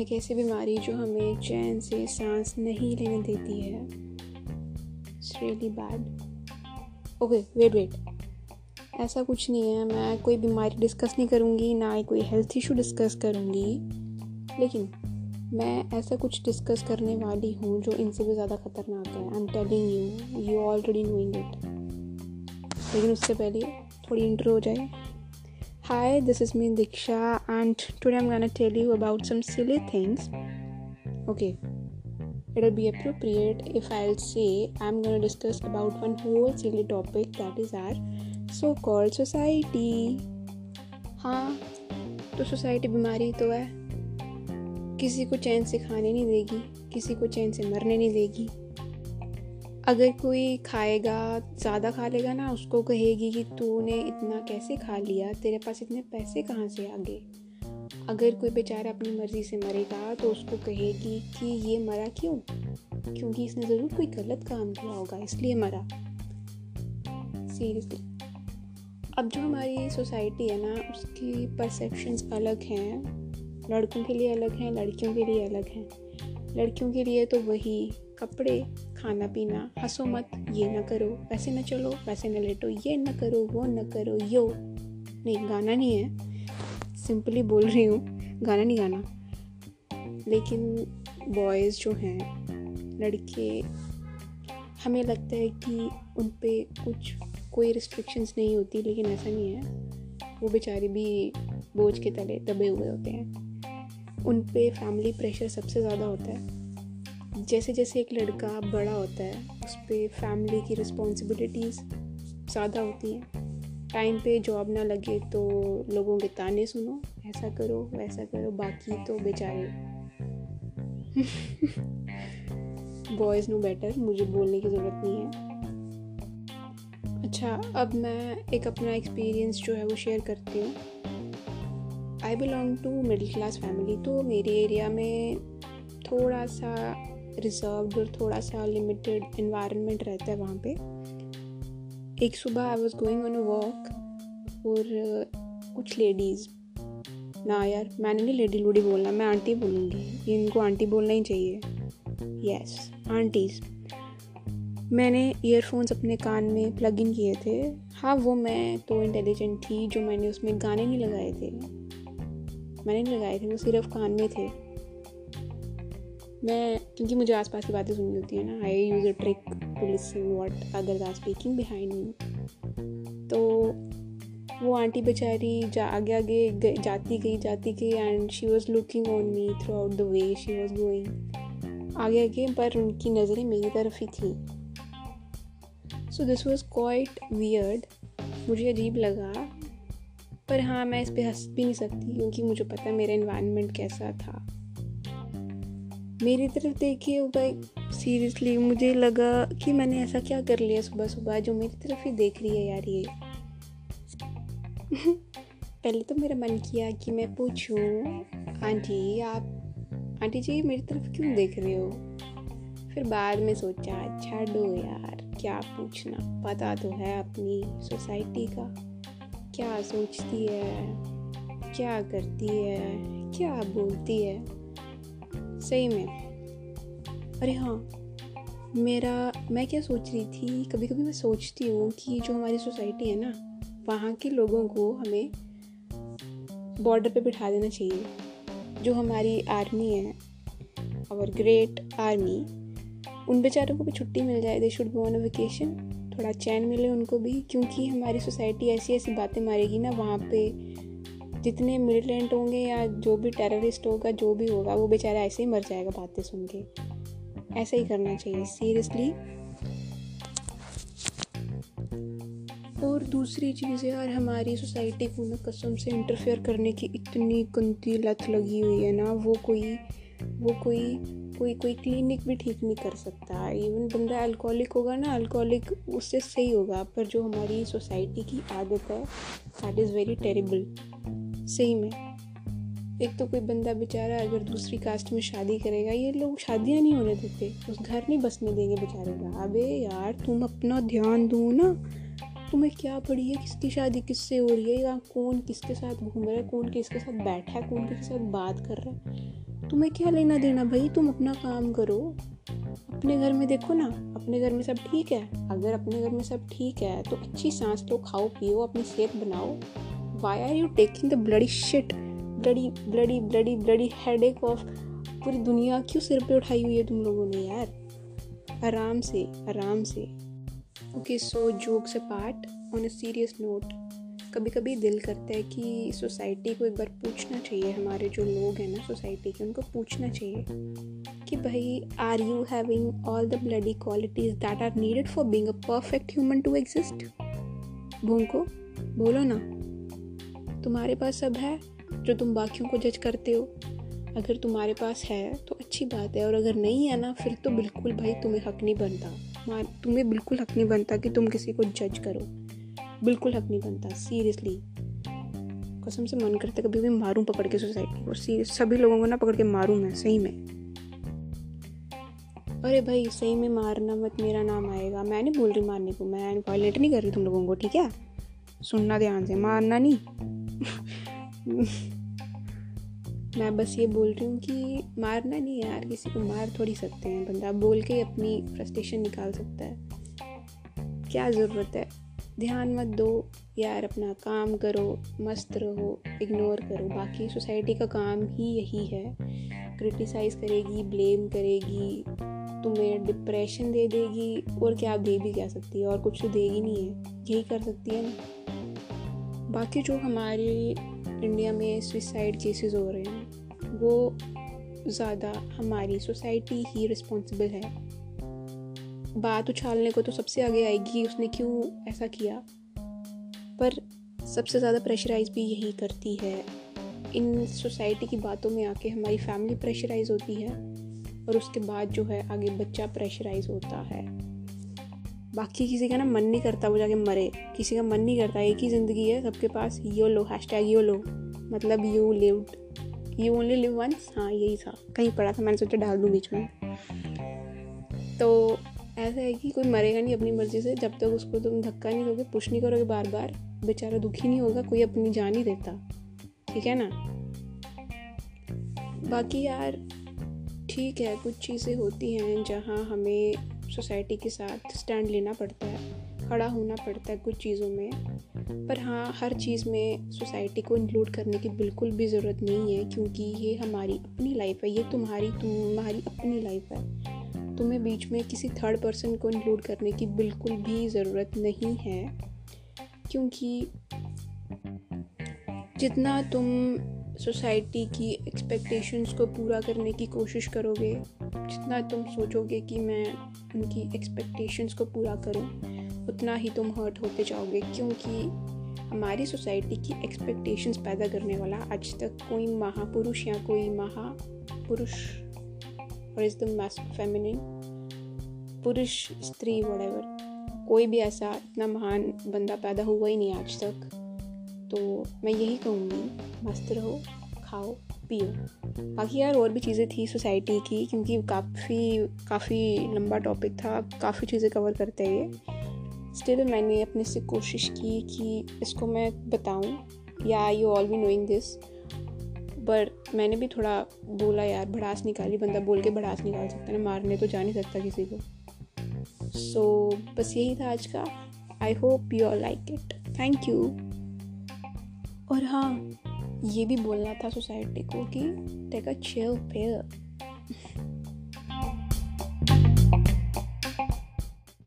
एक ऐसी बीमारी जो हमें चैन से सांस नहीं लेने देती है। It's really bad okay wait wait ऐसा कुछ नहीं है। मैं कोई बीमारी डिस्कस नहीं करूँगी, ना ही कोई हेल्थ इशू डिस्कस करूँगी। लेकिन मैं ऐसा कुछ डिस्कस करने वाली हूँ जो इनसे भी ज़्यादा ख़तरनाक है। I am telling you you already knowing it लेकिन उससे पहले थोड़ी इंट्रो हो जाए। Hi, this is me Diksha, and today I'm gonna tell you about some silly things. Okay, it'll be appropriate if I'll say I'm gonna discuss about one whole silly topic that is our so-called society. हाँ तो society बीमारी तो है किसी को चैन से खाने नहीं देगी किसी को चैन से मरने नहीं देगी अगर कोई खाएगा, ज़्यादा खा लेगा ना, उसको कहेगी कि तूने इतना कैसे खा लिया? तेरे पास इतने पैसे कहाँ से आ गए? अगर कोई बेचारा अपनी मर्ज़ी से मरेगा तो उसको कहेगी कि ये मरा क्यों? क्योंकि इसने ज़रूर कोई गलत काम किया होगा, इसलिए मरा। सीरियसली अब जो हमारी सोसाइटी है ना, उसकी परसेप्शंस अलग हैं। लड़कों के लिए अलग हैं, लड़कियों के लिए अलग हैं। लड़कियों के लिए तो वही। कपड़े खाना पीना हंसो मत, ये ना करो, वैसे ना चलो, वैसे न लेटो, ये ना करो, वो ना करो, यो। नहीं, गाना नहीं है। सिंपली बोल रही हूँ, गाना नहीं गाना। लेकिन बॉयज़ जो हैं, लड़के, हमें लगता है कि उन पर कुछ, कोई रिस्ट्रिक्शंस नहीं होती, लेकिन ऐसा नहीं है। वो बेचारे भी बोझ के तले दबे हुए होते हैं। उन पे फैमिली प्रेशर सबसे ज़्यादा होता है। जैसे जैसे एक लड़का बड़ा होता है उस पर फैमिली की रिस्पॉन्सिबिलिटीज़ ज़्यादा होती हैं। टाइम पे जॉब ना लगे तो लोगों के ताने सुनो, ऐसा करो, वैसा करो, बाकी तो बेचारे बॉयज़ नो बेटर मुझे बोलने की ज़रूरत नहीं है। अच्छा अब मैं एक अपना एक्सपीरियंस जो है वो शेयर करती हूँ। I belong to middle class family तो मेरे एरिया में थोड़ा सा रिजर्व्ड और थोड़ा सा लिमिटेड इन्वायरमेंट रहता है वहाँ पे। एक सुबह I was going on a walk और कुछ लेडीज़ ना यार, मैंने नहीं लेडी लूडी बोलना, मैं आंटी बोलूँगी। इनको आंटी बोलना ही चाहिए। यस आंटीज़ मैंने ईयरफोन्स अपने कान में प्लग इन किए थे। हाँ वो मैं तो इंटेलिजेंट थी, जो मैंने उसमें गाने नहीं लगाए थे। मैंने नहीं लगाए थे, वो सिर्फ़ कान में थे। मैं, क्योंकि मुझे आसपास की बातें सुननी होती है ना I use a trick to listen what other are speaking behind me तो वो आंटी बेचारी जा, आगे आगे जाती गई जाती गई and she was looking on me throughout the way she was going आगे आगे, पर उनकी नज़रें मेरी तरफ़ ही थी। So this was quite weird मुझे अजीब लगा, पर हाँ मैं इस पर हंस भी नहीं सकती, क्योंकि मुझे पता है मेरा इन्वायरमेंट कैसा था। मेरी तरफ़ देखिए भाई सीरियसली मुझे लगा कि मैंने ऐसा क्या कर लिया सुबह सुबह जो मेरी तरफ़ ही देख रही है यार ये। पहले तो मेरा मन किया कि मैं पूछूँ, आंटी, आप, आंटी जी मेरी तरफ़ क्यों देख रहे हो? फिर बाद में सोचा अच्छा डो यार, क्या पूछना? पता तो है अपनी सोसाइटी का। क्या सोचती है? क्या करती है? क्या बोलती है? सही में। अरे हाँ मेरा, मैं क्या सोच रही थी कभी कभी मैं सोचती हूँ कि जो हमारी सोसाइटी है ना, वहाँ के लोगों को हमें बॉर्डर पे बिठा देना चाहिए। जो हमारी आर्मी है और ग्रेट आर्मी उन बेचारों को भी छुट्टी मिल जाए they should go on vacation थोड़ा चैन मिले उनको भी, क्योंकि हमारी सोसाइटी ऐसी ऐसी बातें मारेगी ना, वहाँ पे जितने मिलिटेंट होंगे या जो भी टेररिस्ट होगा, जो भी होगा, वो बेचारा ऐसे ही मर जाएगा बातें सुन के। ऐसा ही करना चाहिए, सीरियसली। और दूसरी चीज़ यार, हमारी सोसाइटी को ना कसम से इंटरफेयर करने की इतनी गंदी लत लगी हुई है ना, वो कोई वो कोई कोई कोई क्लिनिक भी ठीक नहीं कर सकता। इवन बंदा अल्कोहलिक होगा ना अल्कोहलिक उससे सही होगा, पर जो हमारी सोसाइटी की आदत है दैट इज़ वेरी टेरिबल सही में। एक तो कोई बंदा बेचारा अगर दूसरी कास्ट में शादी करेगा, ये लोग शादियाँ नहीं होने देते। उस घर नहीं बसने देंगे बेचारे का। अबे यार, तुम अपना ध्यान दो ना। तुम्हें क्या पड़ी है? किसकी शादी किससे हो रही है? या कौन किसके साथ घूम रहा है? कौन किसके साथ बैठा है? कौन किसके साथ बात कर रहा है? तुम्हें क्या लेना देना भाई? तुम अपना काम करो। अपने घर में देखो ना, अपने घर में सब ठीक है। अगर अपने घर में सब ठीक है तो अच्छी सांस लो खाओ, पियो, अपनी सेहत बनाओ। Why are you taking the bloody shit bloody bloody bloody bloody head एक ऑफ़ पूरी दुनिया क्यों सिर पे उठाई हुई है तुम लोगों ने यार? आराम से आराम से। Okay so jokes part on a serious note कभी कभी दिल करता है कि सोसाइटी को एक बार पूछना चाहिए, हमारे जो लोग हैं ना सोसाइटी के, उनको पूछना चाहिए कि भाई are you having all the bloody qualities that are needed for being a perfect human to exist भूंको बोलो ना। तुम्हारे पास सब है, जो तुम बाकियों को जज करते हो। अगर तुम्हारे पास है तो अच्छी बात है, और अगर नहीं है ना, फिर तो बिल्कुल भाई तुम्हें हक नहीं बनता। तुम्हें बिल्कुल हक नहीं बनता कि तुम किसी को जज करो। बिल्कुल हक नहीं बनता सीरियसली कसम से मन करता कभी भी मारूं पकड़ के सोसाइटी को सीरियस सभी लोगों को ना पकड़ के मारूं मैं, सही में। अरे भाई, सही में मारना मत, मेरा नाम आएगा। मैं नहीं बोल रही मारने को, मैं वायलेट नहीं कर रही तुम लोगों को, ठीक है? सुनना ध्यान से, मारना नहीं। मैं बस ये बोल रही हूँ कि मारना नहीं यार, किसी को मार थोड़ी सकते हैं। बंदा बोल के अपनी फ्रस्ट्रेशन निकाल सकता है। क्या ज़रूरत है? ध्यान मत दो यार, अपना काम करो, मस्त रहो इग्नोर करो। बाकी सोसाइटी का काम ही यही है। क्रिटिसाइज़ करेगी ब्लेम करेगी, तुम्हें डिप्रेशन दे देगी, और क्या दे भी क्या सकती है? और कुछ तो देगी नहीं है। यही कर सकती है ना। बाकी जो हमारे इंडिया में सुसाइड केसेस हो रहे हैं। वो ज़्यादा हमारी सोसाइटी ही रिस्पॉन्सिबल है। बात उछालने को तो सबसे आगे आएगी कि उसने क्यों ऐसा किया। पर सबसे ज़्यादा प्रेशराइज भी यही करती है। इन सोसाइटी की बातों में आके हमारी फैमिली प्रेशराइज होती है और उसके बाद जो है आगे बच्चा प्रेशराइज होता है। बाकी किसी का ना मन नहीं करता वो जाके मरे। किसी का मन नहीं करता, एक ही ज़िंदगी है, सबके पास यो लो हैश टैग यो लो। मतलब you lived you only live once हाँ यही था। कहीं पड़ा था, मैंने सोचा डाल दूँ बीच में। तो ऐसा है कि कोई मरेगा नहीं अपनी मर्ज़ी से। जब तक उसको तुम धक्का नहीं दोगे पुश नहीं करोगे बार बार बेचारा दुखी नहीं होगा, कोई अपनी जान ही देता। ठीक है ना? बाकी यार, ठीक है, कुछ चीज़ें होती हैं जहाँ हमें सोसाइटी के साथ स्टैंड लेना पड़ता है, खड़ा होना पड़ता है कुछ चीज़ों में। पर हाँ हर चीज़ में सोसाइटी को इंक्लूड करने की बिल्कुल भी ज़रूरत नहीं है, क्योंकि ये हमारी अपनी लाइफ है, ये तुम्हारी तुम्हारी अपनी लाइफ है। तुम्हें बीच में किसी थर्ड पर्सन को इंक्लूड करने की बिल्कुल भी ज़रूरत नहीं है, क्योंकि जितना तुम सोसाइटी की एक्सपेक्टेशंस को पूरा करने की कोशिश करोगे, जितना तुम सोचोगे कि मैं उनकी एक्सपेक्टेशंस को पूरा करो, उतना ही तुम हर्ट होते जाओगे, क्योंकि हमारी सोसाइटी की एक्सपेक्टेशंस पैदा करने वाला आज तक कोई महापुरुष या कोई महापुरुष और इज़ द फेमिनिन पुरुष, स्त्री वडेवर कोई भी ऐसा इतना महान बंदा पैदा हुआ ही नहीं आज तक। तो मैं यही कहूँगी, मस्त रहो, खाओ। पियो बाकी यार और भी चीज़ें थी सोसाइटी की क्योंकि काफ़ी काफ़ी लंबा टॉपिक था काफ़ी चीज़ें कवर करते हैं ये। स्टिल मैंने अपने से कोशिश की कि इसको मैं बताऊँ। या you all be knowing this पर मैंने भी थोड़ा बोला यार भड़ास निकाली बंदा बोल के भड़ास निकाल सकता है मारने तो जा नहीं सकता किसी को। सो so, बस यही था आज का। I hope you are like it thank you और हाँ ये भी बोलना था सोसाइटी को कि टेक अ चिल पेयर